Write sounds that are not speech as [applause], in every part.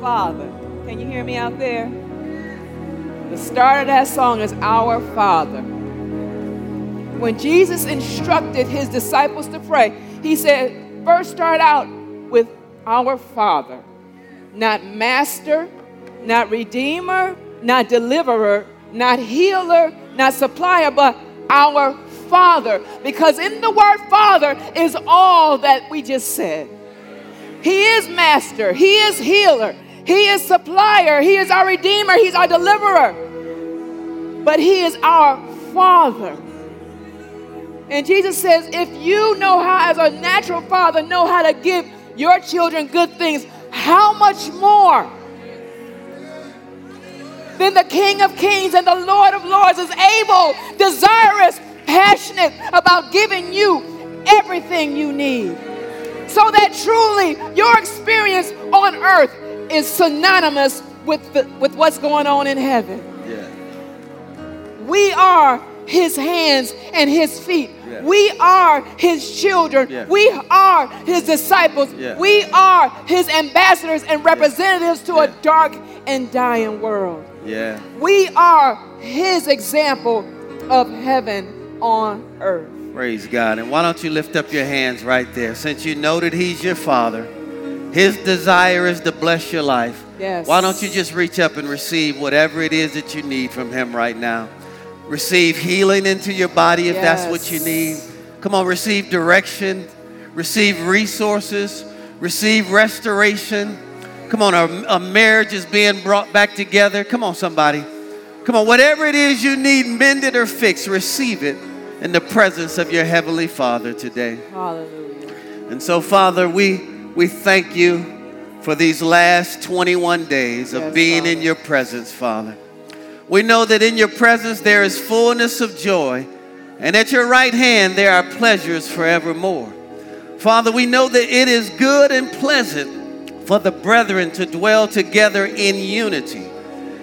Father. Can you hear me out there? The start of that song is Our Father. When Jesus instructed his disciples to pray, he said, first start out with Our Father, not Master, not Redeemer, not Deliverer, not Healer, not Supplier, but Our Father. Because in the word Father is all that we just said. He is Master, He is Healer, He is Supplier, He is our Redeemer, He's our Deliverer. But He is our Father. And Jesus says, if you know how, as a natural father, know how to give your children good things, how much more than the King of Kings and the Lord of Lords is able, desirous, passionate about giving you everything you need? So that truly your experience on earth is synonymous with, the, with what's going on in heaven. Yeah. We are his hands and his feet. Yeah. We are his children. Yeah. We are his disciples. Yeah. We are his ambassadors and representatives to a dark and dying world. Yeah. We are his example of heaven on earth. Praise God. And why don't you lift up your hands right there? Since you know that He's your Father, His desire is to bless your life. Yes. Why don't you just reach up and receive whatever it is that you need from Him right now? Receive healing into your body if that's what you need. Come on, receive direction, receive resources, receive restoration. Come on, a, a marriage is being brought back together. Come on, somebody. Come on, whatever it is you need mended or fixed, receive it in the presence of your Heavenly Father today. Hallelujah. And so, Father, we, we thank you for these last 21 days of Yes, being Father. in your presence, Father. We know that in your presence there is fullness of joy, and at your right hand there are pleasures forevermore. Father, we know that it is good and pleasant for the brethren to dwell together in unity.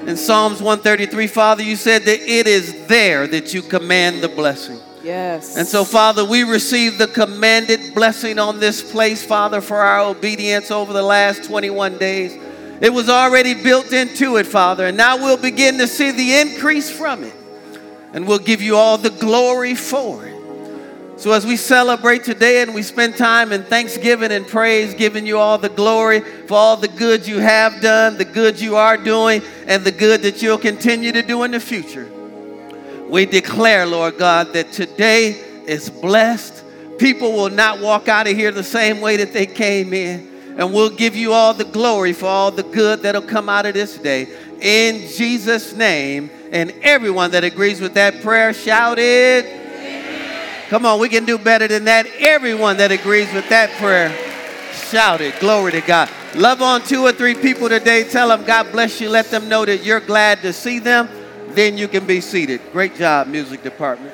In Psalms 133, Father, you said that it is there that you command the blessing. Yes. And so, Father, we receive the commanded blessing on this place, Father, for our obedience over the last 21 days. It was already built into it, Father, and now we'll begin to see the increase from it. And we'll give you all the glory for it. So, as we celebrate today and we spend time in thanksgiving and praise, giving you all the glory for all the good you have done, the good you are doing, and the good that you'll continue to do in the future. We declare, Lord God, that today is blessed. People will not walk out of here the same way that they came in. And we'll give you all the glory for all the good that'll come out of this day. In Jesus' name. And everyone that agrees with that prayer shouted. Come on, we can do better than that. Everyone that agrees with that prayer shouted. Glory to God. Love on two or three people today. Tell them God bless you. Let them know that you're glad to see them. Then you can be seated. Great job, music department.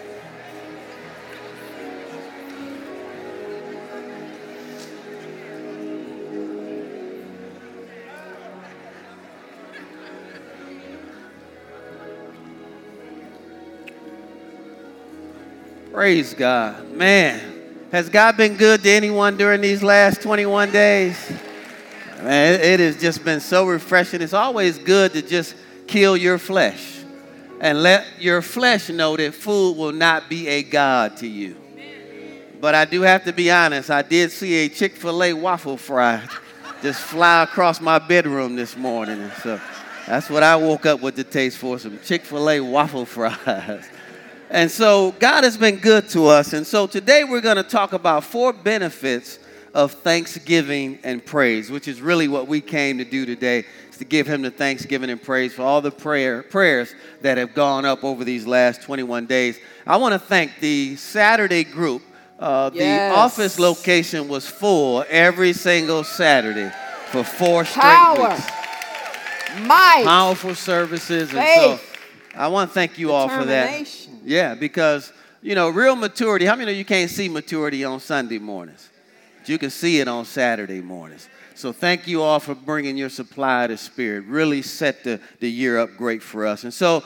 Praise God. Man, has God been good to anyone during these last 21 days? Man, it- it has just been so refreshing. It's always good to just kill your flesh and let your flesh know that food will not be a God to you. But I do have to be honest, I did see a Chick fil A waffle fry just fly across my bedroom this morning. So that's what I woke up with the taste for some Chick fil A waffle fries. [laughs] And so God has been good to us. And so today we're going to talk about four benefits of thanksgiving and praise, which is really what we came to do today, to give him the thanksgiving and praise for all the prayer prayers that have gone up over these last 21 days. I want to thank the Saturday group. Uh, Yes. The office location was full every single Saturday for four straight Power. weeks. Might. Powerful services. And so Faith. I want to thank you all for that. Yeah, because you know, real maturity. How many of you can't see maturity on Sunday mornings? But you can see it on Saturday mornings. So thank you all for bringing your supply the Spirit. Really set the, the year up great for us. And so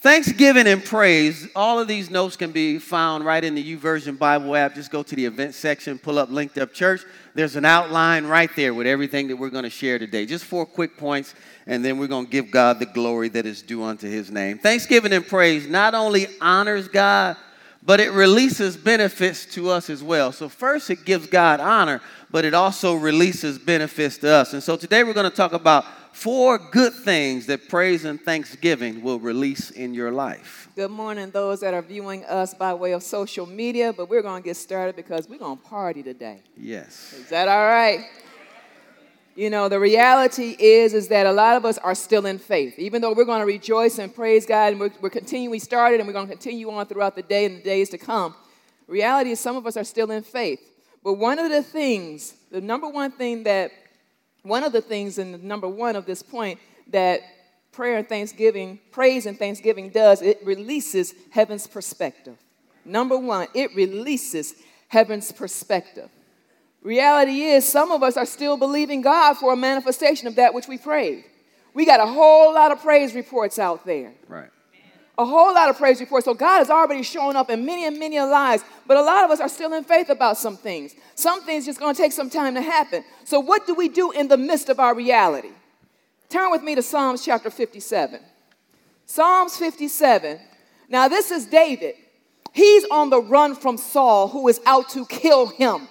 Thanksgiving and praise, all of these notes can be found right in the YouVersion Bible app. Just go to the event section, pull up Linked Up Church. There's an outline right there with everything that we're going to share today. Just four quick points, and then we're going to give God the glory that is due unto his name. Thanksgiving and praise not only honors God, but it releases benefits to us as well. So, first, it gives God honor, but it also releases benefits to us. And so, today we're going to talk about four good things that praise and thanksgiving will release in your life. Good morning, those that are viewing us by way of social media, but we're going to get started because we're going to party today. Yes. Is that all right? You know, the reality is is that a lot of us are still in faith. Even though we're going to rejoice and praise God and we're, we're continuing, we started and we're going to continue on throughout the day and the days to come. Reality is some of us are still in faith. But one of the things, the number one thing that one of the things and the number one of this point that prayer and thanksgiving, praise and thanksgiving does, it releases heaven's perspective. Number one, it releases heaven's perspective. Reality is, some of us are still believing God for a manifestation of that which we prayed. We got a whole lot of praise reports out there. Right a whole lot of praise reports. So God has already shown up in many and many lives, but a lot of us are still in faith about some things. Some things just going to take some time to happen. So what do we do in the midst of our reality? Turn with me to Psalms chapter 57. Psalms 57. Now this is David. He's on the run from Saul who is out to kill him.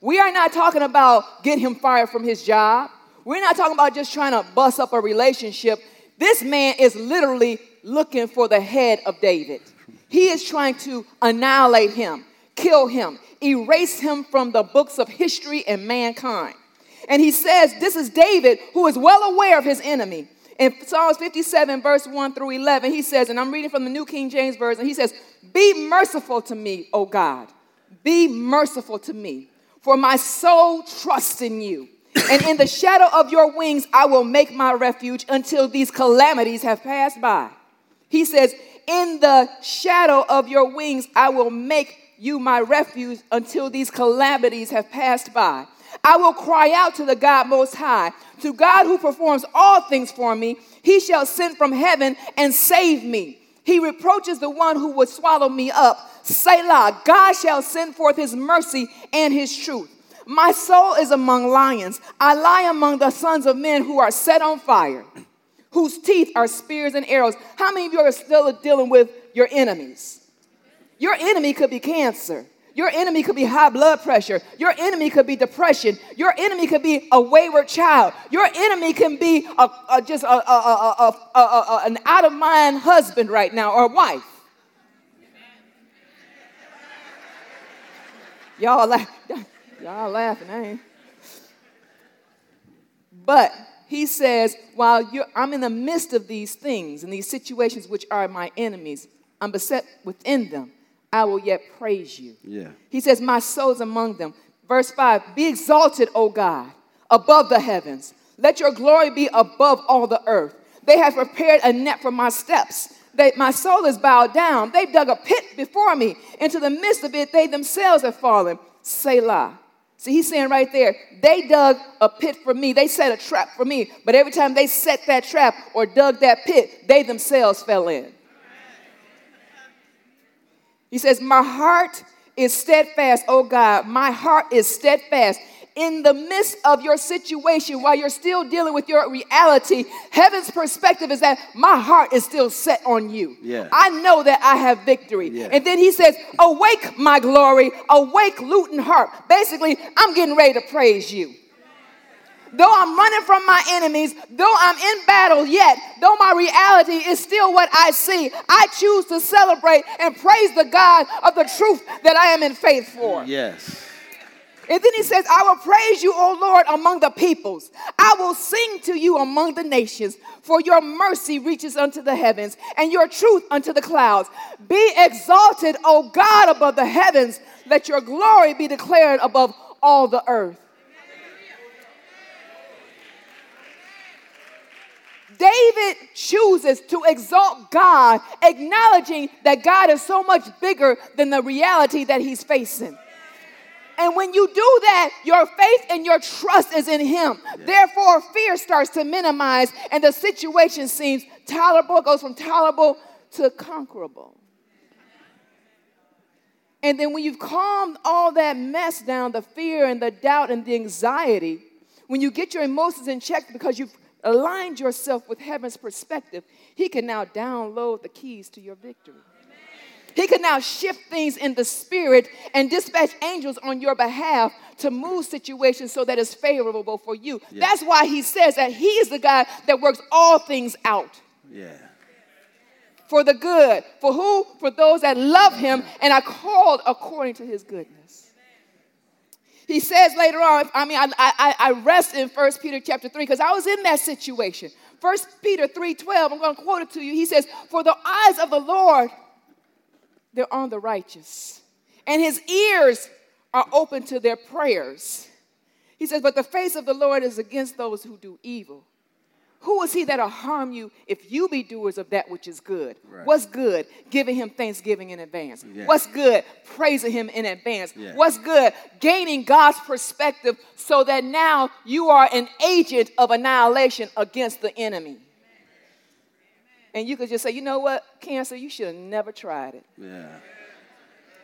We are not talking about get him fired from his job. We're not talking about just trying to bust up a relationship. This man is literally looking for the head of David. He is trying to annihilate him, kill him, erase him from the books of history and mankind. And he says, This is David who is well aware of his enemy. In Psalms 57, verse 1 through 11, he says, and I'm reading from the New King James Version, he says, Be merciful to me, O God. Be merciful to me, for my soul trusts in you. And in the shadow of your wings, I will make my refuge until these calamities have passed by. He says, In the shadow of your wings, I will make you my refuge until these calamities have passed by. I will cry out to the God Most High, to God who performs all things for me. He shall send from heaven and save me. He reproaches the one who would swallow me up. Selah, God shall send forth his mercy and his truth. My soul is among lions. I lie among the sons of men who are set on fire whose teeth are spears and arrows. How many of you are still dealing with your enemies? Your enemy could be cancer. Your enemy could be high blood pressure. Your enemy could be depression. Your enemy could be a wayward child. Your enemy can be a, a just a, a, an out of mind husband right now or wife. Y'all, laugh, [laughs] y'all laughing, I ain't. But he says, while I'm in the midst of these things and these situations which are my enemies, I'm beset within them, I will yet praise you. Yeah. He says, My soul's among them. Verse 5 Be exalted, O God, above the heavens. Let your glory be above all the earth. They have prepared a net for my steps. They, my soul is bowed down. They've dug a pit before me. Into the midst of it, they themselves have fallen. Selah. See, he's saying right there, they dug a pit for me. They set a trap for me. But every time they set that trap or dug that pit, they themselves fell in. He says, My heart is steadfast, oh God. My heart is steadfast in the midst of your situation, while you're still dealing with your reality, heaven's perspective is that my heart is still set on you. Yeah. I know that I have victory. Yeah. And then he says, Awake, my glory, awake, lute and harp. Basically, I'm getting ready to praise you. Though I'm running from my enemies, though I'm in battle yet, though my reality is still what I see, I choose to celebrate and praise the God of the truth that I am in faith for. Yes. And then he says, I will praise you, O Lord, among the peoples. I will sing to you among the nations, for your mercy reaches unto the heavens and your truth unto the clouds. Be exalted, O God, above the heavens. Let your glory be declared above all the earth. David chooses to exalt God, acknowledging that God is so much bigger than the reality that he's facing. And when you do that, your faith and your trust is in Him. Yeah. Therefore, fear starts to minimize, and the situation seems tolerable. Goes from tolerable to conquerable. And then when you've calmed all that mess down, the fear and the doubt and the anxiety, when you get your emotions in check because you've aligned yourself with heaven's perspective, He can now download the keys to your victory. He can now shift things in the spirit and dispatch angels on your behalf to move situations so that it's favorable for you. Yeah. That's why he says that he is the God that works all things out. Yeah. For the good. For who? For those that love him and are called according to his goodness. He says later on, I mean, I, I, I rest in 1 Peter chapter 3 because I was in that situation. 1 Peter 3:12, I'm going to quote it to you. He says, For the eyes of the Lord they're on the righteous. And his ears are open to their prayers. He says, But the face of the Lord is against those who do evil. Who is he that'll harm you if you be doers of that which is good? Right. What's good? Giving him thanksgiving in advance. What's good? Praising him in advance. What's good? Gaining God's perspective so that now you are an agent of annihilation against the enemy and you could just say, you know what, cancer, you should have never tried it. Yeah.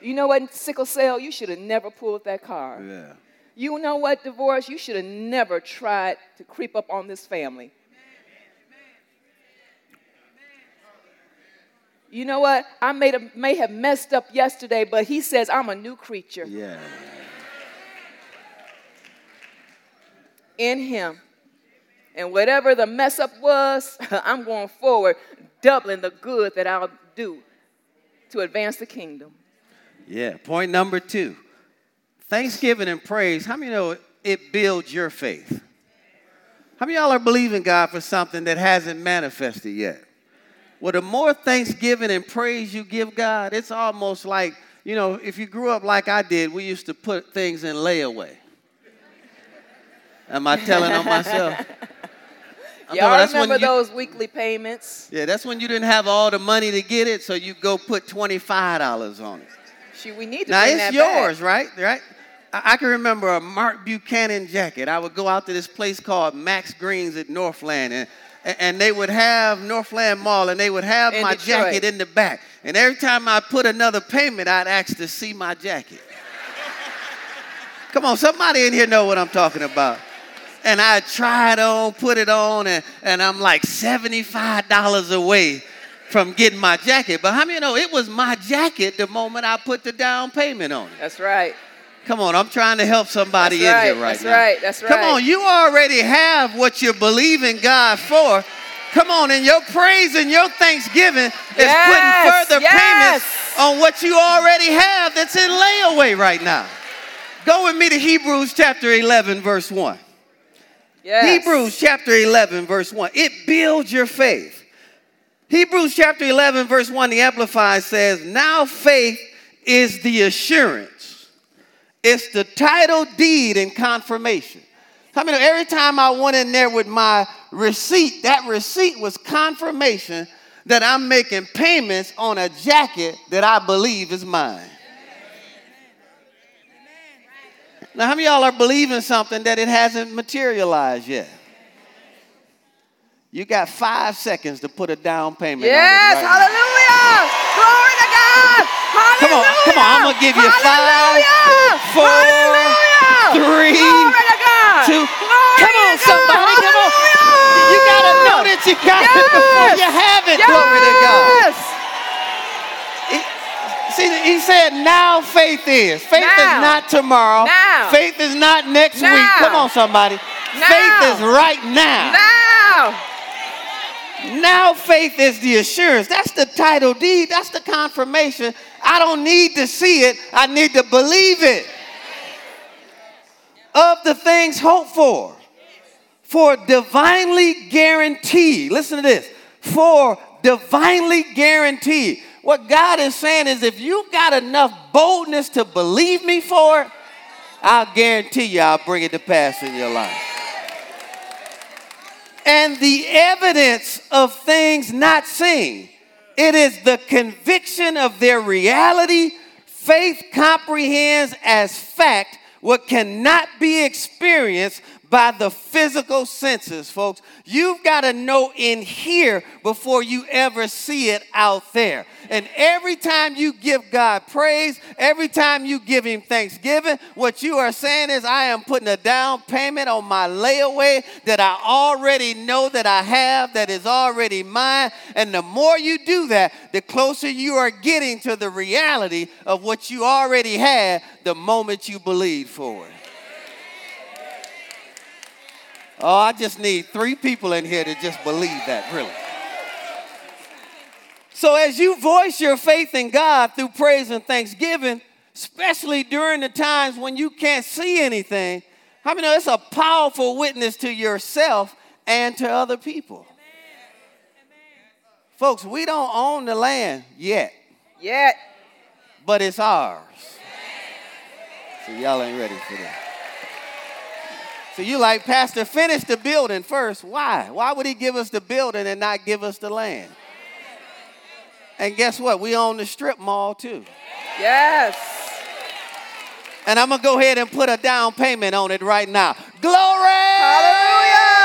You know what, sickle cell, you should have never pulled that card. Yeah. You know what, divorce, you should have never tried to creep up on this family. You know what? I may have, may have messed up yesterday, but he says I'm a new creature. Yeah. In him. And whatever the mess up was, [laughs] I'm going forward, doubling the good that I'll do to advance the kingdom. Yeah. Point number two Thanksgiving and praise. How many know it builds your faith? How many y'all are believing God for something that hasn't manifested yet? Well, the more thanksgiving and praise you give God, it's almost like, you know, if you grew up like I did, we used to put things in layaway. Am I telling on myself? [laughs] Y'all remember you, those weekly payments? Yeah, that's when you didn't have all the money to get it, so you go put $25 on it. Shoot, we need to Now, it's yours, back. right? Right? I, I can remember a Marc Buchanan jacket. I would go out to this place called Max Greens at Northland, and, and they would have Northland Mall, and they would have in my Detroit. jacket in the back. And every time I put another payment, I'd ask to see my jacket. [laughs] Come on, somebody in here know what I'm talking about and I tried on, put it on, and, and I'm like $75 away from getting my jacket. But how many know it was my jacket the moment I put the down payment on it? That's right. Come on, I'm trying to help somebody That's in right. here right That's now. That's right. That's right. Come on, you already have what you're believing God for. Come on, and your praise and your thanksgiving is yes, putting further yes. payments on what you already have that's in layaway right now. Go with me to Hebrews chapter 11, verse 1. Yes. Hebrews chapter 11, verse 1. It builds your faith. Hebrews chapter 11, verse 1, the Amplified says, Now faith is the assurance, it's the title deed and confirmation. I mean, every time I went in there with my receipt, that receipt was confirmation that I'm making payments on a jacket that I believe is mine. Now, how many y'all are believing something that it hasn't materialized yet? You got five seconds to put a down payment yes. Right hallelujah. Now. Glory to God. Hallelujah. Come on, come on. I'm going to give you hallelujah. five, four, hallelujah. three, Glory to God. two. Glory come on, somebody. Come on. You got to know that you got yes. it before you have it. Yes. Glory to God. See, he said, now faith is. Faith now. is not tomorrow. Now. Faith is not next now. week. Come on, somebody. Faith is right now. Now. Now faith is the assurance. That's the title deed. That's the confirmation. I don't need to see it. I need to believe it. Of the things hoped for. For divinely guaranteed. Listen to this. For divinely guaranteed. What God is saying is if you've got enough boldness to believe me for it, I'll guarantee you I'll bring it to pass in your life. And the evidence of things not seen, it is the conviction of their reality. Faith comprehends as fact what cannot be experienced by the physical senses, folks. You've got to know in here before you ever see it out there. And every time you give God praise, every time you give Him thanksgiving, what you are saying is, I am putting a down payment on my layaway that I already know that I have, that is already mine. And the more you do that, the closer you are getting to the reality of what you already had the moment you believe for it. Oh, I just need three people in here to just believe that, really. So, as you voice your faith in God through praise and thanksgiving, especially during the times when you can't see anything, how many know it's a powerful witness to yourself and to other people? Folks, we don't own the land yet. Yet. But it's ours. So y'all ain't ready for that. So you like, Pastor, finish the building first. Why? Why would he give us the building and not give us the land? And guess what? We own the strip mall too. Yes. And I'm gonna go ahead and put a down payment on it right now. Glory! Hallelujah!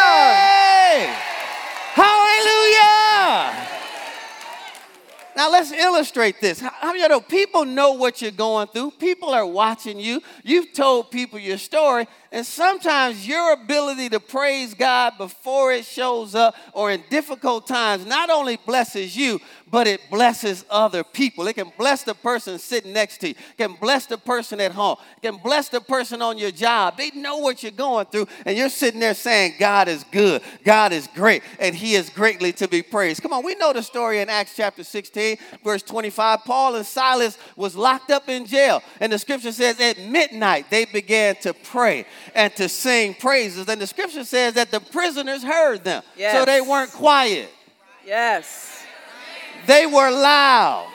Hallelujah! Now let's illustrate this. How many of you know people know what you're going through? People are watching you. You've told people your story, and sometimes your ability to praise God before it shows up or in difficult times not only blesses you, but it blesses other people. It can bless the person sitting next to you, it can bless the person at home, it can bless the person on your job. They know what you're going through, and you're sitting there saying, God is good, God is great, and He is greatly to be praised. Come on, we know the story in Acts chapter 16, verse 25. Paul and Silas was locked up in jail, and the scripture says at midnight they began to pray and to sing praises. And the scripture says that the prisoners heard them, yes. so they weren't quiet. Yes. They were loud.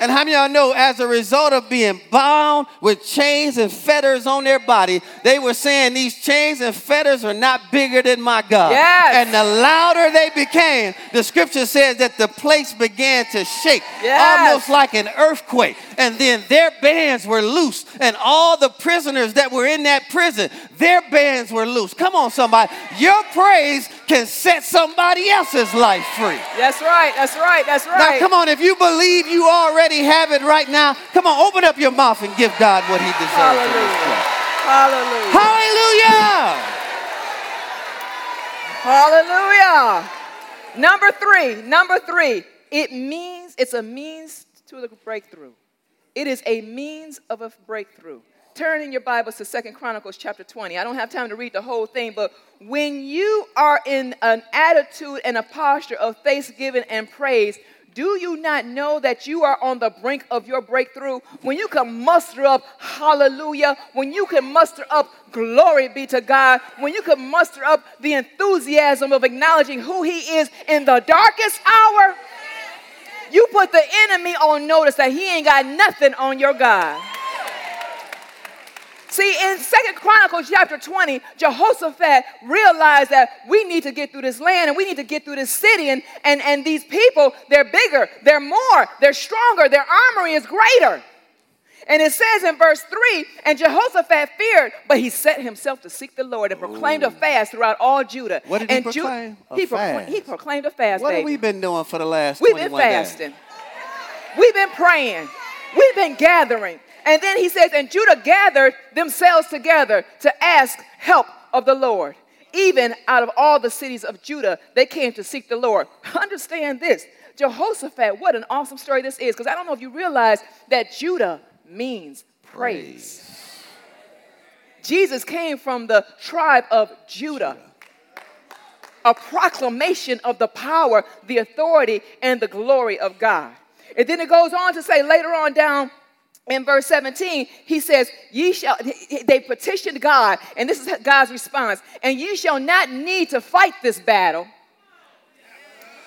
And how many of y'all know as a result of being bound with chains and fetters on their body, they were saying these chains and fetters are not bigger than my God. Yes. And the louder they became, the scripture says that the place began to shake, yes. almost like an earthquake. And then their bands were loose, and all the prisoners that were in that prison, their bands were loose. Come on, somebody. Your praise can set somebody else's life free. That's right, that's right, that's right. Now, come on, if you believe you already have it right now, come on, open up your mouth and give God what He deserves. Hallelujah. Hallelujah. Hallelujah. Hallelujah. Number three, number three, it means it's a means to the breakthrough. It is a means of a breakthrough. Turn in your Bibles to Second Chronicles chapter 20. I don't have time to read the whole thing, but when you are in an attitude and a posture of thanksgiving and praise, do you not know that you are on the brink of your breakthrough? When you can muster up hallelujah, when you can muster up glory be to God, when you can muster up the enthusiasm of acknowledging who He is in the darkest hour, you put the enemy on notice that he ain't got nothing on your God. See, in Second Chronicles chapter 20, Jehoshaphat realized that we need to get through this land and we need to get through this city. And, and, and these people, they're bigger, they're more, they're stronger, their armory is greater. And it says in verse 3 And Jehoshaphat feared, but he set himself to seek the Lord and proclaimed Ooh. a fast throughout all Judah. What did and he proclaim? Ju- he, procla- he, proclaimed a fast. What baby. have we been doing for the last We've been fasting. Days? We've been praying. We've been gathering. And then he says, And Judah gathered themselves together to ask help of the Lord. Even out of all the cities of Judah, they came to seek the Lord. [laughs] Understand this Jehoshaphat, what an awesome story this is, because I don't know if you realize that Judah means praise. praise. Jesus came from the tribe of Judah. A proclamation of the power, the authority, and the glory of God. And then it goes on to say later on down in verse 17, he says, Ye shall, they petitioned God, and this is God's response, and ye shall not need to fight this battle.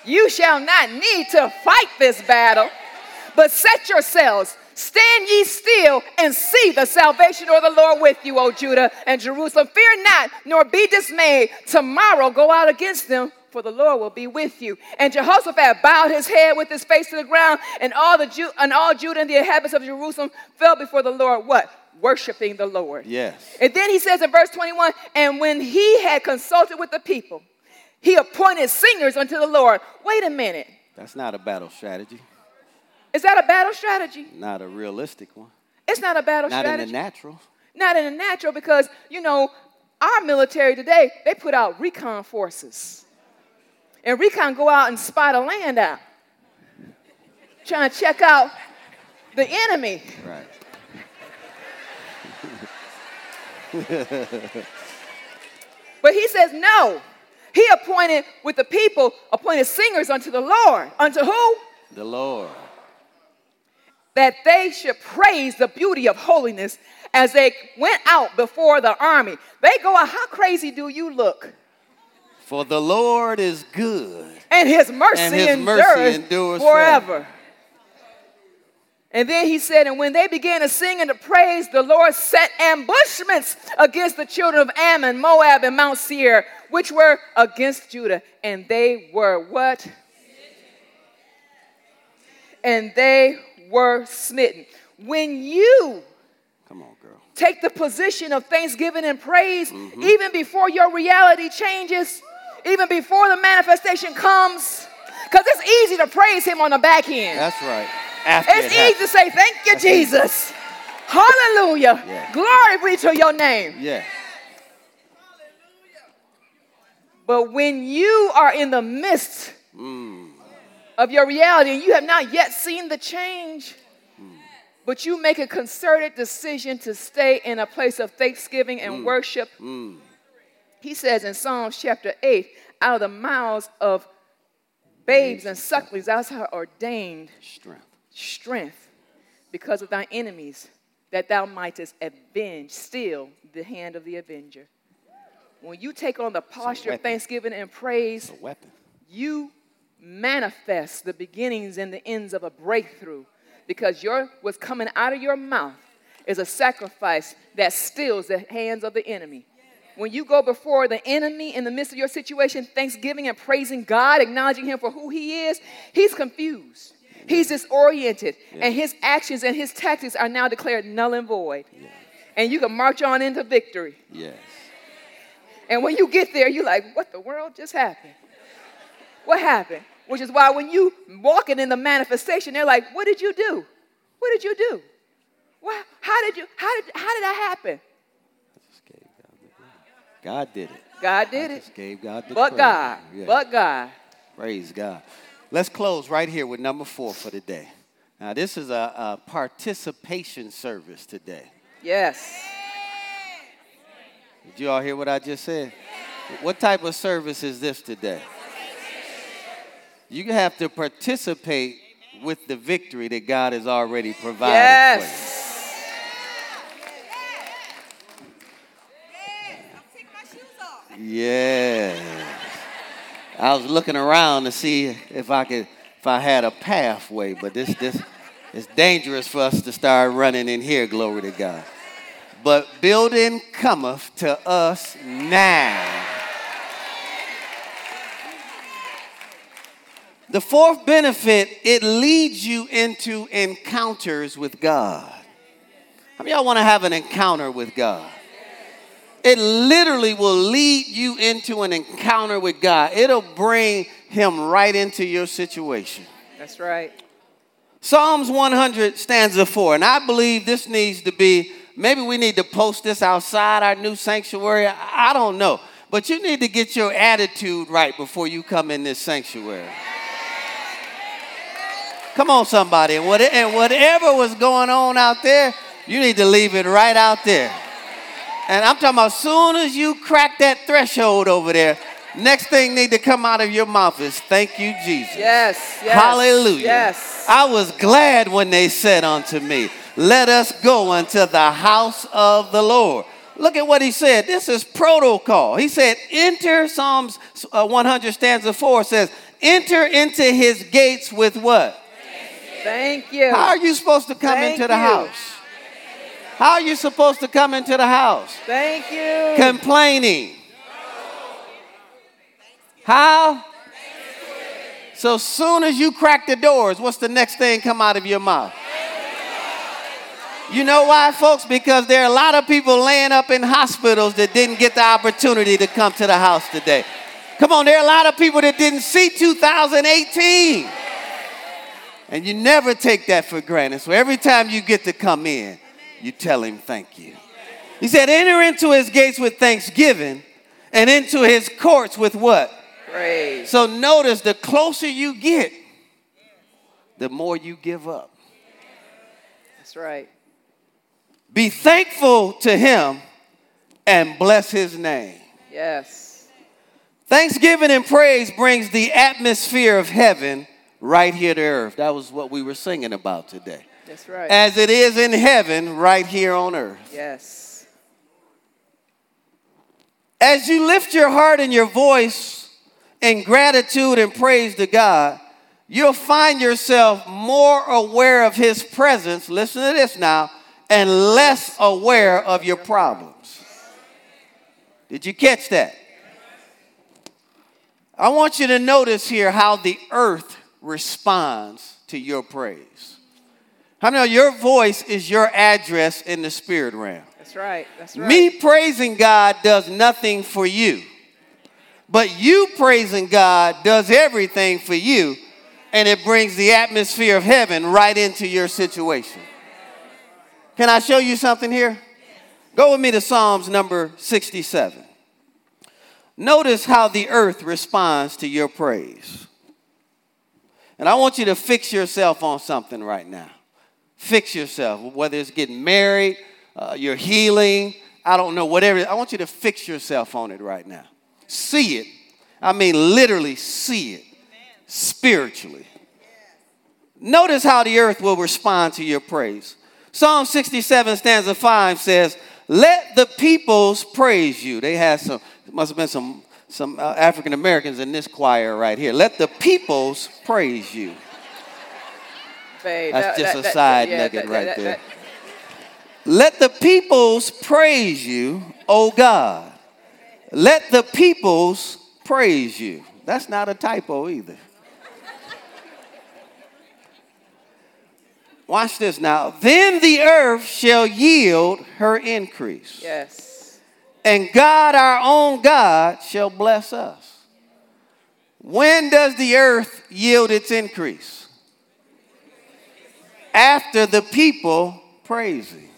You shall not need to fight this battle, but set yourselves, stand ye still, and see the salvation of the Lord with you, O Judah and Jerusalem. Fear not, nor be dismayed. Tomorrow go out against them for the Lord will be with you. And Jehoshaphat bowed his head with his face to the ground, and all the Jew and all Judah and the inhabitants of Jerusalem fell before the Lord. What? worshiping the Lord. Yes. And then he says in verse 21 and when he had consulted with the people, he appointed singers unto the Lord. Wait a minute. That's not a battle strategy. Is that a battle strategy? Not a realistic one. It's not a battle Not strategy. Not in the natural. not in the natural because, you know, our military today, they put out recon forces. And recon go out and spy the land out, trying to check out the enemy. Right. [laughs] But he says, no. He appointed with the people, appointed singers unto the Lord. Unto who? The Lord. That they should praise the beauty of holiness as they went out before the army. They go out, how crazy do you look? For the Lord is good. and his mercy, And his endures, mercy endures forever. And then he said, and when they began to sing and to praise, the Lord set ambushments against the children of Ammon, Moab, and Mount Seir, which were against Judah. And they were what? And they were smitten. When you Come on, girl. take the position of thanksgiving and praise Mm-hmm. even before your reality changes, even before the manifestation comes. Because it's easy to praise him on the back end. That's right. After it's it easy to say, Thank you, That's. Jesus. Hallelujah. Yeah. Glory be to your name. Yeah. But when you are in the midst Mm. of your reality and you have not yet seen the change, but you make a concerted decision to stay in a place of thanksgiving and worship, Mm. He says in Psalms chapter 8, out of the mouths of babes and sucklings, thou hast ordained Strength. strength because of thy enemies, that thou mightest avenge still the hand of the avenger. When you take on the posture of thanksgiving and praise, you manifest the beginnings and the ends of a breakthrough because your what's coming out of your mouth is a sacrifice that stills the hands of the enemy. When you go before the enemy in the midst of your situation, thanksgiving and praising God, acknowledging him for who he is, he's confused. He's disoriented, and his actions and his tactics are now declared null and void. And you can march on into victory. Yes. And when you get there, you're like, what the world just happened? What happened? Which is why when you walking in the manifestation, they're like, what did you do? What did you do? Why, how did you, how did, how did that happen? Just gave God the glory. God did it. God did it. Just gave God the But praise. God, Yeah. but God. Praise God. Let's close right here with number four for today. Now, this is a, a participation service today. Yes. Did you all hear what I just said? What type of service is this today? You have to participate with the victory that God has already provided Yes. for you. Yeah. I was looking around to see if I could, if I had a pathway, but this, this, it's dangerous for us to start running in here. Glory to God. But building cometh to us now. The fourth benefit, it leads you into encounters with God. How many of y'all want to have an encounter with God? It literally will lead you into an encounter with God. It'll bring him right into your situation. That's right. Psalms 100 stanza 4, and I believe this needs to be, maybe we need to post this outside our new sanctuary. I don't know. But you need to get your attitude right before you come in this sanctuary. Come on, somebody. And, what, and whatever was going on out there, you need to leave it right out there. And I'm talking about as soon as you crack that threshold over there, next thing need to come out of your mouth is thank you, Jesus. Yes. yes Hallelujah. Yes. I was glad when they said unto me, Let us go unto the house of the Lord. Look at what he said. This is protocol. He said, Enter, Psalms uh, 100 stanza 4 says, Enter into his gates with what? Thank you. How are you supposed to come Thank into the you. house? How are you supposed to come into the house? Thank you. Complaining. How? So soon as you crack the doors, what's the next thing come out of your mouth? You know why, folks? Because there are a lot of people laying up in hospitals that didn't get the opportunity to come to the house today. Come on, there are a lot of people that didn't see 2018. And you never take that for granted. So every time you get to come in, you tell him thank you. He said, enter into his gates with thanksgiving and into his courts with what? Praise. So notice the closer you get, the more you give up. That's right. Be thankful to him and bless his name. Yes. Thanksgiving and praise brings the atmosphere of heaven right here to earth. That was what we were singing about today. That's right. As it is in heaven, right here on earth. yes. As you lift your heart and your voice in gratitude and praise to God, you'll find yourself more aware of His presence. Listen to this now, and less aware of your problems. Did you catch that? I want you to notice here how the earth responds to your praise. How many know your voice is your address in the spirit realm? That's right. That's right. Me praising God does nothing for you. But you praising God does everything for you, and it brings the atmosphere of heaven right into your situation. Can I show you something here? Go with me to Psalms number 67. Notice how the earth responds to your praise. And I want you to fix yourself on something right now. Fix yourself, whether it's getting married, uh, you're healing, I don't know, whatever. I want you to fix yourself on it right now. See it. I mean, literally see it spiritually. Notice how the earth will respond to your praise. Psalm 67, stanza 5 says, Let the peoples praise you. They had some, must have been some, some uh, African Americans in this choir right here. Let the peoples praise you. That's that- just that- a side yeah, nugget right there. Let the peoples praise you, O God. Let the peoples praise you. That's not a typo either. Watch this now. Then the earth shall yield her increase, Yes. and God, our own God, shall bless us. When does the earth yield its increase? After the people praise Him.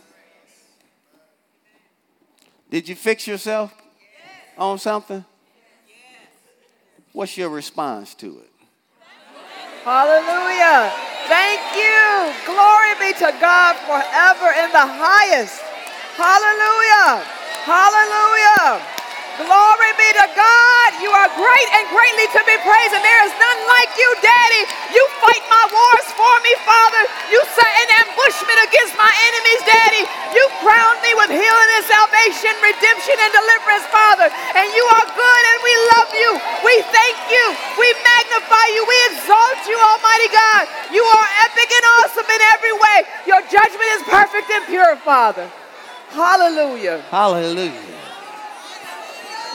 Did you fix yourself on something? What's your response to it? Hallelujah. Thank you. Glory be to God forever in the highest. Hallelujah. Hallelujah. Glory be to God. You are great and greatly to be praised, and there is none like you, Daddy. You fight my wars for me, Father. You set an ambushment against my enemies, Daddy. You crown me with healing and salvation, redemption and deliverance, Father. And you are good, and we love you. We thank you. We magnify you. We exalt you, Almighty God. You are epic and awesome in every way. Your judgment is perfect and pure, Father. Hallelujah. Hallelujah.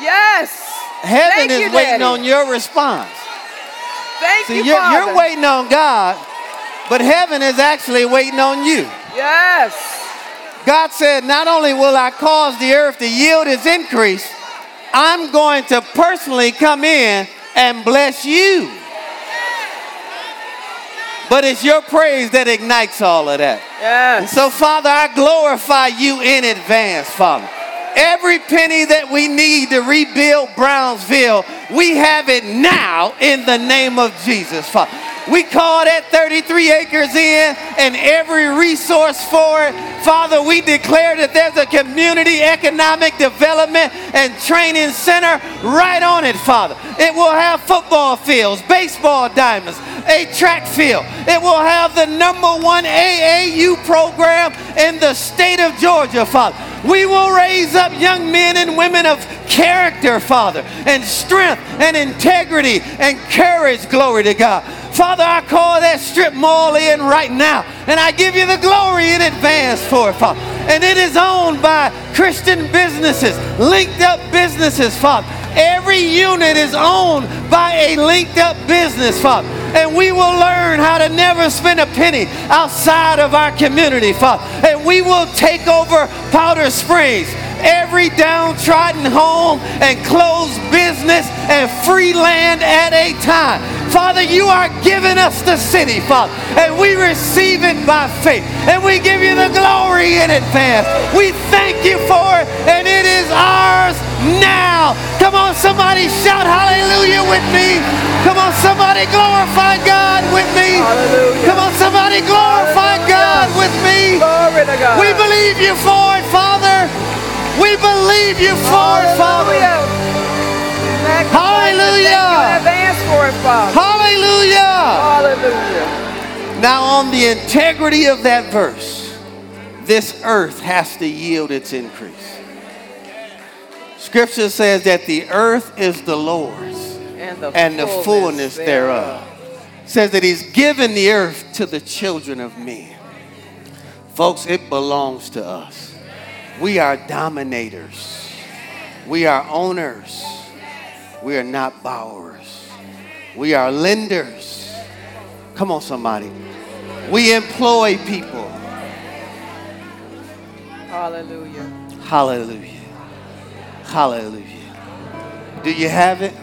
Yes. Heaven Thank is you, waiting Daddy. on your response. Thank you, you're, Father. you're waiting on God, but heaven is actually waiting on you. Yes. God said, Not only will I cause the earth to yield its increase, I'm going to personally come in and bless you. But it's your praise that ignites all of that. And Yes. so, Father, I glorify you in advance, Father. Every penny that we need to rebuild Brownsville, we have it now in the name of Jesus, Father. We call that 33 acres in and every resource for it. Father, we declare that there's a community economic development and training center right on it, Father. It will have football fields, baseball diamonds, a track field. It will have the number one AAU program in the state of Georgia, Father. We will raise up young men and women of character, Father, and strength and integrity and courage, glory to God. Father, I call that strip mall in right now, and I give you the glory in advance for it, Father. And it is owned by Christian businesses, linked up businesses, Father. Every unit is owned by a linked up business, Father. And we will learn how to never spend a penny outside of our community, Father. And we will take over Powder Springs every downtrodden home and closed business and free land at a time. Father, you are giving us the city, Father, and we receive it by faith, and we give you the glory in advance. We thank you for it, and it is ours now. Come on, somebody shout hallelujah with me. Come on, somebody glorify God with me. Hallelujah. Come on, somebody glorify God with me. Glory to God. We believe you for it, Father. We believe you for it, Father. Hallelujah. Thank you in advance for it, Father. Hallelujah. Hallelujah. Now, on the integrity of that verse, this earth has to yield its increase. Scripture says that the earth is the Lord's And the, and the fullness thereof. Says that he's given the earth to the children of men. Folks, it belongs to us. We are dominators. We are owners. We are not borrowers. We are lenders. Come on, somebody. We employ people. Hallelujah. Hallelujah. Hallelujah. Do you have it?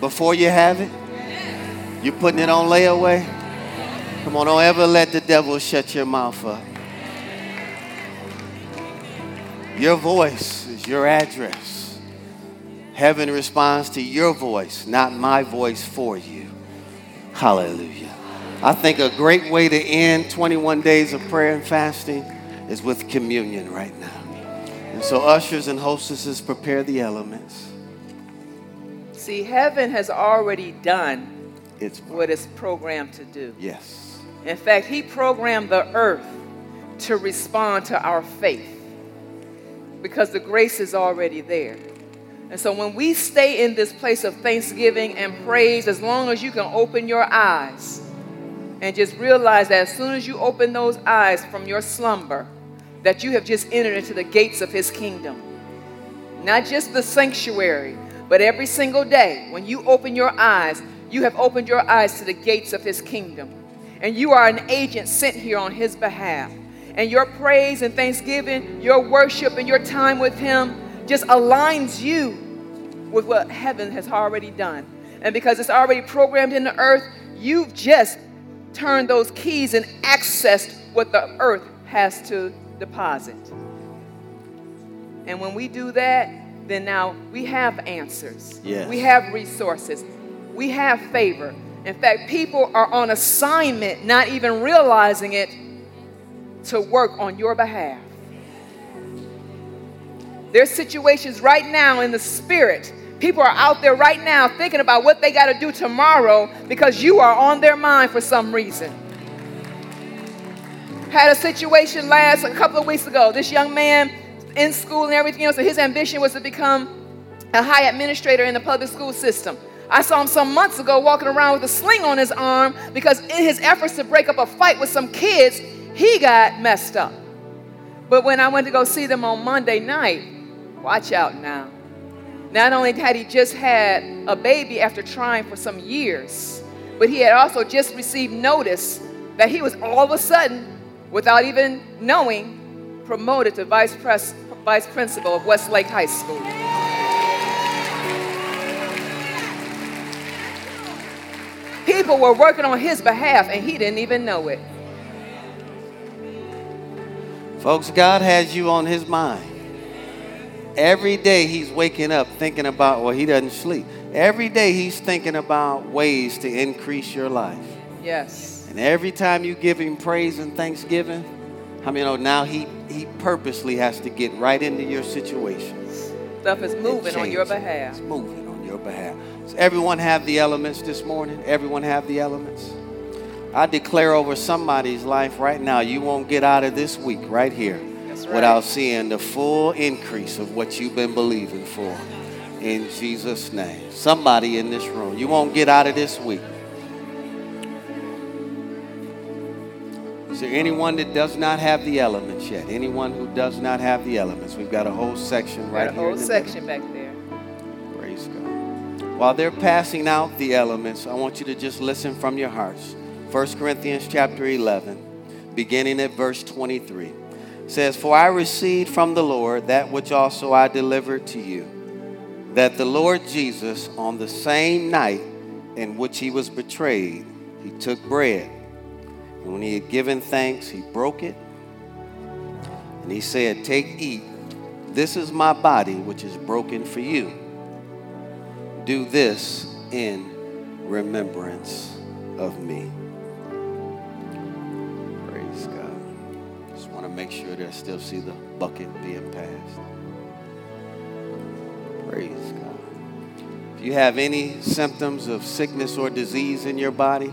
Before you have it? You're putting it on layaway? Come on, don't ever let the devil shut your mouth up. Your voice is your address. Heaven responds to your voice, not my voice for you. Hallelujah. I think a great way to end 21 days of prayer and fasting is with communion right now. And so, ushers and hostesses, prepare the elements. See, heaven has already done It's what it's programmed to do. yes. In fact, He programmed the earth to respond to our faith because the grace is already there. And so when we stay in this place of thanksgiving and praise, as long as you can open your eyes and just realize that as soon as you open those eyes from your slumber, that you have just entered into the gates of His kingdom. Not just the sanctuary, but every single day, when you open your eyes, you have opened your eyes to the gates of His kingdom. And you are an agent sent here on His behalf. And your praise and thanksgiving, your worship, and your time with Him just aligns you with what heaven has already done. And because it's already programmed in the earth, you've just turned those keys and accessed what the earth has to deposit. And when we do that, then now we have answers. Yes. We have resources. We have favor. In fact, people are on assignment, not even realizing it, to work on your behalf. There's situations right now in the spirit. People are out there right now thinking about what they got to do tomorrow because you are on their mind for some reason. Had a situation last a couple of weeks ago. This young man in school and everything else, and his ambition was to become a high administrator in the public school system. I saw him some months ago walking around with a sling on his arm because in his efforts to break up a fight with some kids, he got messed up. But when I went to go see them on Monday night, watch out now. Not only had he just had a baby after trying for some years, but he had also just received notice that he was all of a sudden, without even knowing, promoted to vice, pres- vice principal of Westlake High School. People were working on his behalf and he didn't even know it. Folks, God has you on his mind. Every day he's waking up thinking about, well, he doesn't sleep. Every day he's thinking about ways to increase your life. Yes. And every time you give him praise and thanksgiving, how many know oh, now he, he purposely has to get right into your situation. Stuff is moving on your behalf. It's moving on your behalf. Does everyone have the elements this morning? Everyone have the elements? I declare over somebody's life right now, you won't get out of this week right here right. without seeing the full increase of what you've been believing for. In Jesus' name. Somebody in this room, you won't get out of this week. Is there anyone that does not have the elements yet? Anyone who does not have the elements? We've got a whole section right Got a here. whole the section back there. Praise God. While they're passing out the elements, I want you to just listen from your hearts. 1 Corinthians chapter 11, beginning at verse 23 says, For I received from the Lord that which also I delivered to you, that the Lord Jesus, on the same night in which he was betrayed, he took bread. And when he had given thanks, he broke it. And he said, Take, eat. This is my body, which is broken for you. Do this in remembrance of me. Make sure they still see the bucket being passed. Praise God. If you have any symptoms of sickness or disease in your body,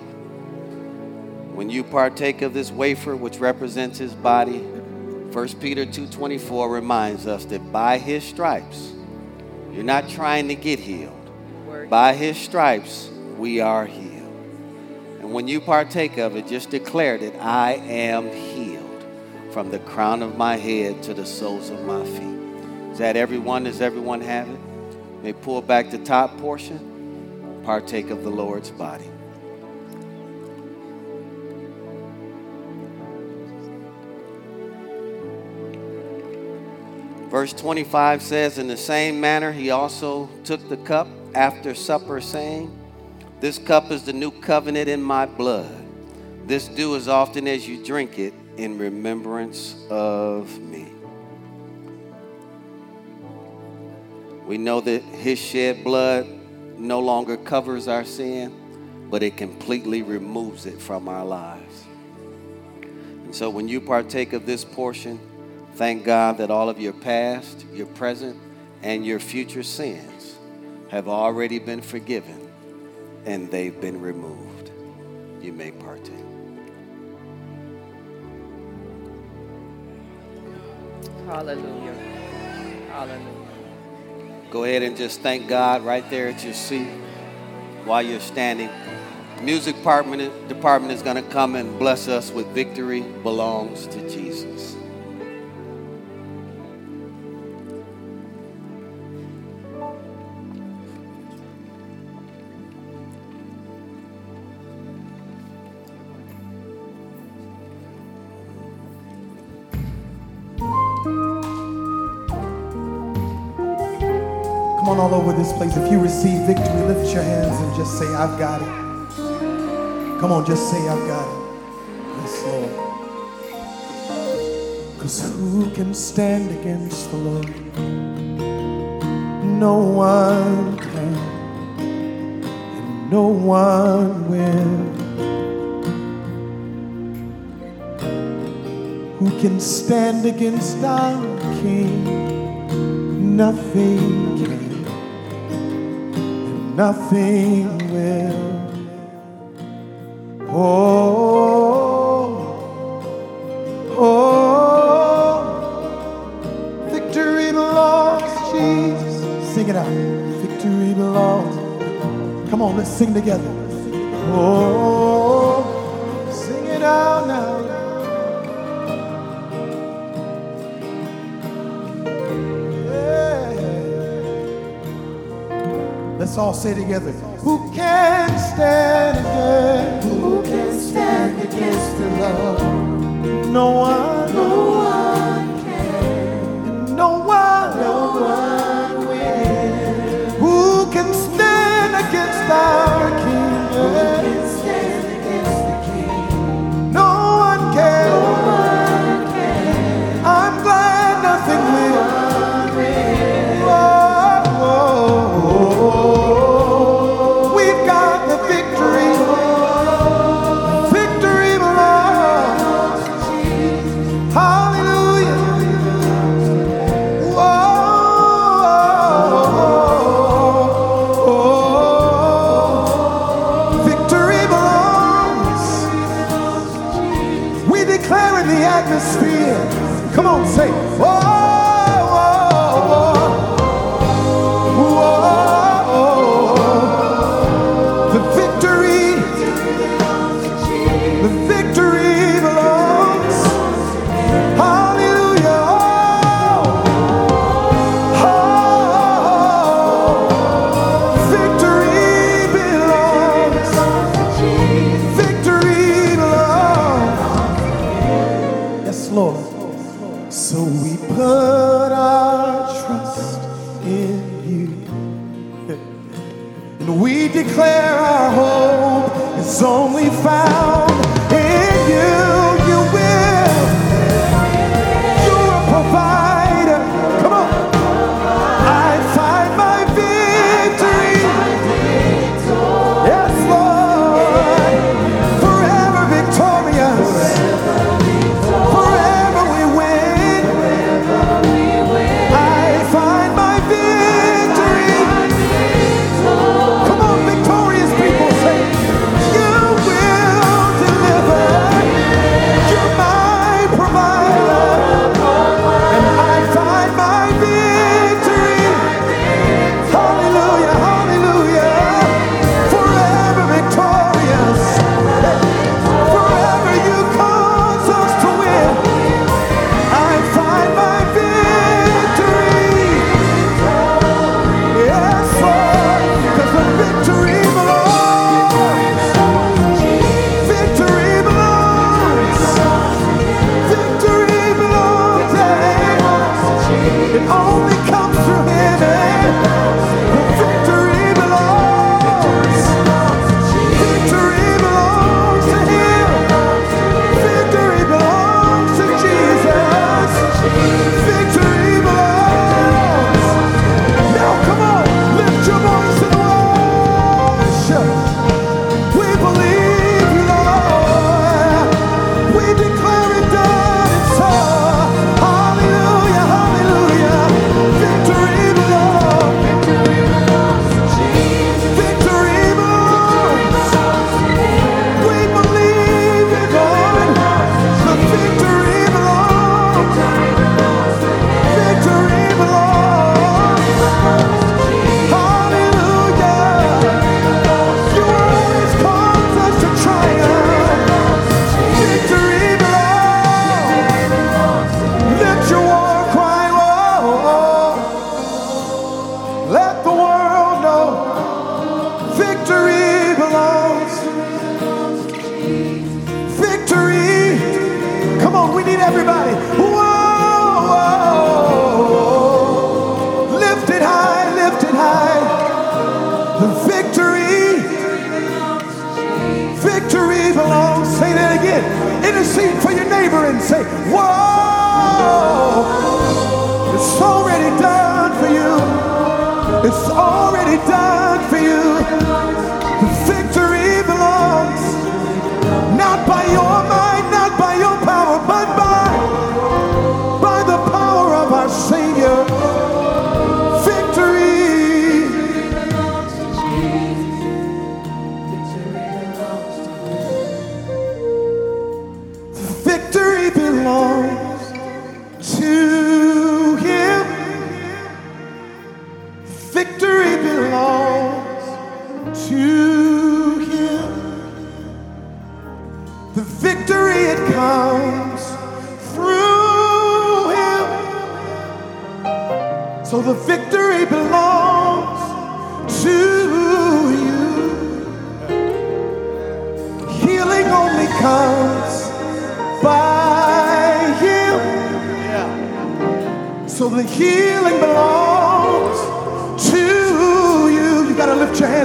when you partake of this wafer which represents his body, 1 Peter 2:24 reminds us that by his stripes, you're not trying to get healed. By his stripes, we are healed. And when you partake of it, just declare that I am healed from the crown of my head to the soles of my feet. Is that everyone? Does everyone have it? May pull back the top portion, partake of the Lord's body. Verse 25 says, In the same manner, he also took the cup after supper, saying, This cup is the new covenant in my blood. This do as often as you drink it in remembrance of me. We know that his shed blood no longer covers our sin, but it completely removes it from our lives. And so when you partake of this portion, thank God that all of your past, your present, and your future sins have already been forgiven and they've been removed. You may partake. Hallelujah. Hallelujah. Go ahead and just thank God right there at your seat while you're standing. Music department, department is going to come and bless us with victory belongs to Jesus. Receive victory, lift your hands and just say, I've got it. Come on, just say, I've got it. Yes, Lord. Because who can stand against the Lord? No one can, and no one will. Who can stand against our King? Nothing can nothing will. Oh, say together.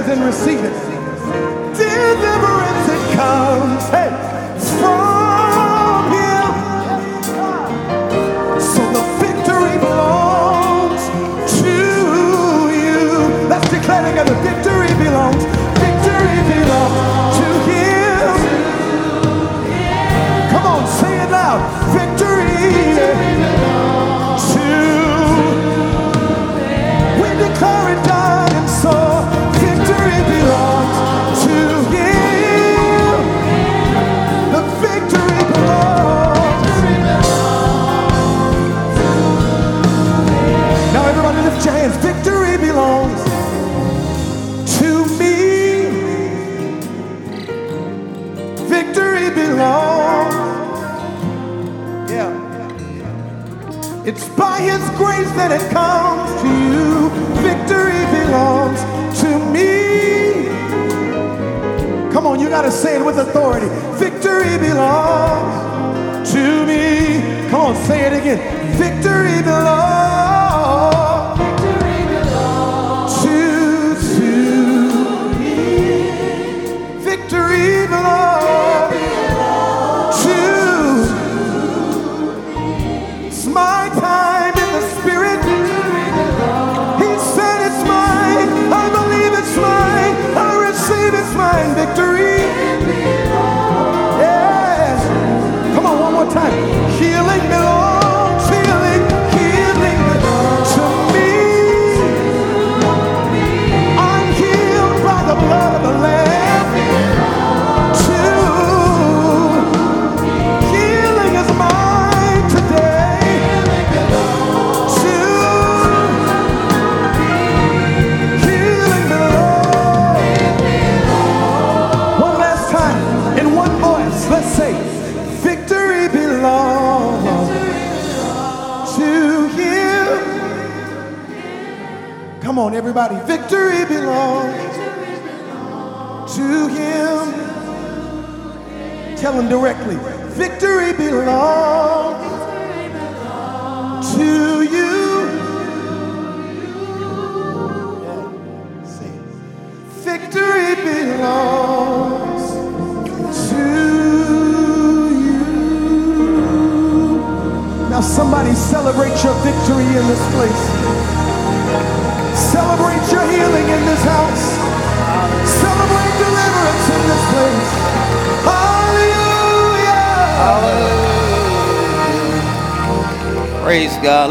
and receive it. Deliverance it comes. Hey. by His grace that it comes to you. Victory belongs to me. Come on, you got to say it with authority. Victory belongs to me. Come on, say it again. Victory belongs.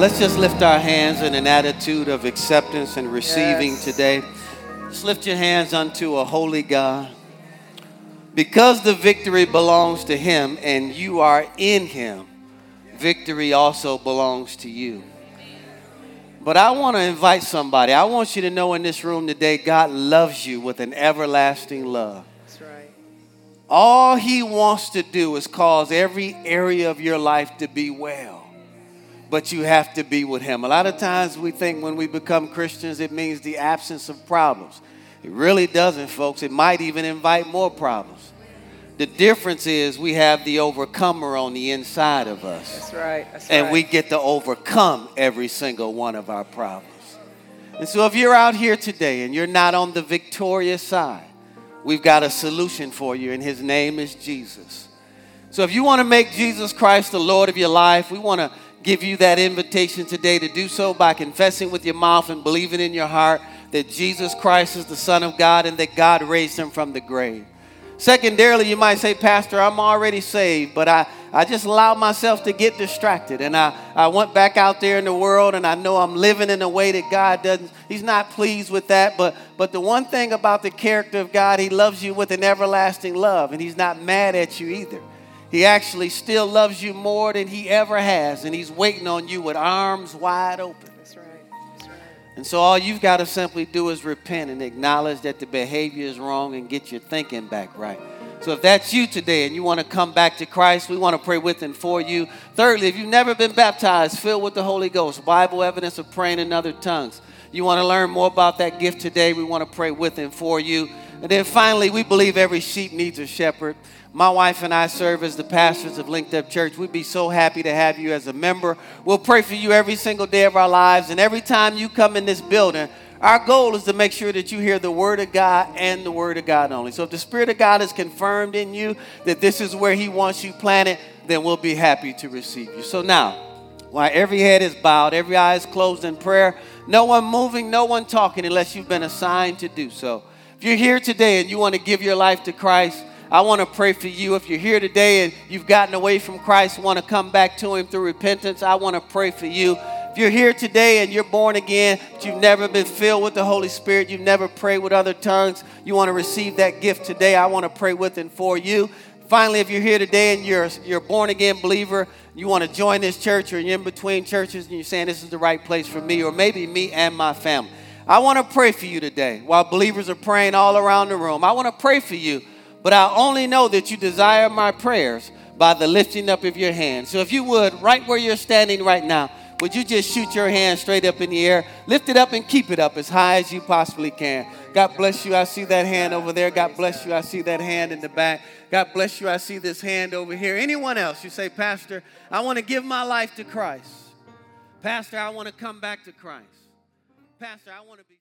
Let's just lift our hands in an attitude of acceptance and receiving Yes. today. Just lift your hands unto a holy God. Because the victory belongs to Him and you are in Him, victory also belongs to you. But I want to invite somebody. I want you to know in this room today, God loves you with an everlasting love. That's right. All he wants to do is cause every area of your life to be well. But you have to be with him. A lot of times we think when we become Christians, it means the absence of problems. It really doesn't, folks. It might even invite more problems. The difference is we have the overcomer on the inside of us. That's right. That's And right. we get to overcome every single one of our problems. And so if you're out here today and you're not on the victorious side, we've got a solution for you, and his name is Jesus. So if you want to make Jesus Christ the Lord of your life, we want to give you that invitation today to do so by confessing with your mouth and believing in your heart that Jesus Christ is the Son of God and that God raised him from the grave. Secondarily, you might say, Pastor, I'm already saved, but I, I just allowed myself to get distracted. And I, I went back out there in the world and I know I'm living in a way that God doesn't, He's not pleased with that. But, but the one thing about the character of God, He loves you with an everlasting love and He's not mad at you either. He actually still loves you more than He ever has, and He's waiting on you with arms wide open. That's right. That's right. And so all you've got to simply do is repent and acknowledge that the behavior is wrong and get your thinking back right. So if that's you today and you want to come back to Christ, we want to pray with and for you. Thirdly, if you've never been baptized, filled with the Holy Ghost, Bible evidence of praying in other tongues, you want to learn more about that gift today, we want to pray with and for you. And then finally, we believe every sheep needs a shepherd. My wife and I serve as the pastors of Linked Up Church. We'd be so happy to have you as a member. We'll pray for you every single day of our lives. And every time you come in this building, our goal is to make sure that you hear the Word of God and the Word of God only. So if the Spirit of God is confirmed in you that this is where He wants you planted, then we'll be happy to receive you. So now, while every head is bowed, every eye is closed in prayer, no one moving, no one talking unless you've been assigned to do so. If you're here today and you want to give your life to Christ, I want to pray for you. If you're here today and you've gotten away from Christ, want to come back to Him through repentance, I want to pray for you. If you're here today and you're born again, but you've never been filled with the Holy Spirit, you've never prayed with other tongues, you want to receive that gift today, I want to pray with and for you. Finally, if you're here today and you're, you're a born again believer, you want to join this church or you're in between churches and you're saying this is the right place for me or maybe me and my family. I want to pray for you today while believers are praying all around the room. I want to pray for you, but I only know that you desire my prayers by the lifting up of your hand. So if you would, right where you're standing right now, would you just shoot your hand straight up in the air? Lift it up and keep it up as high as you possibly can. God bless you. I see that hand over there. God bless you. I see that hand in the back. God bless you. I see this hand over here. Anyone else? You say, Pastor, I want to give my life to Christ. Pastor, I want to come back to Christ. Pastor, I want to be.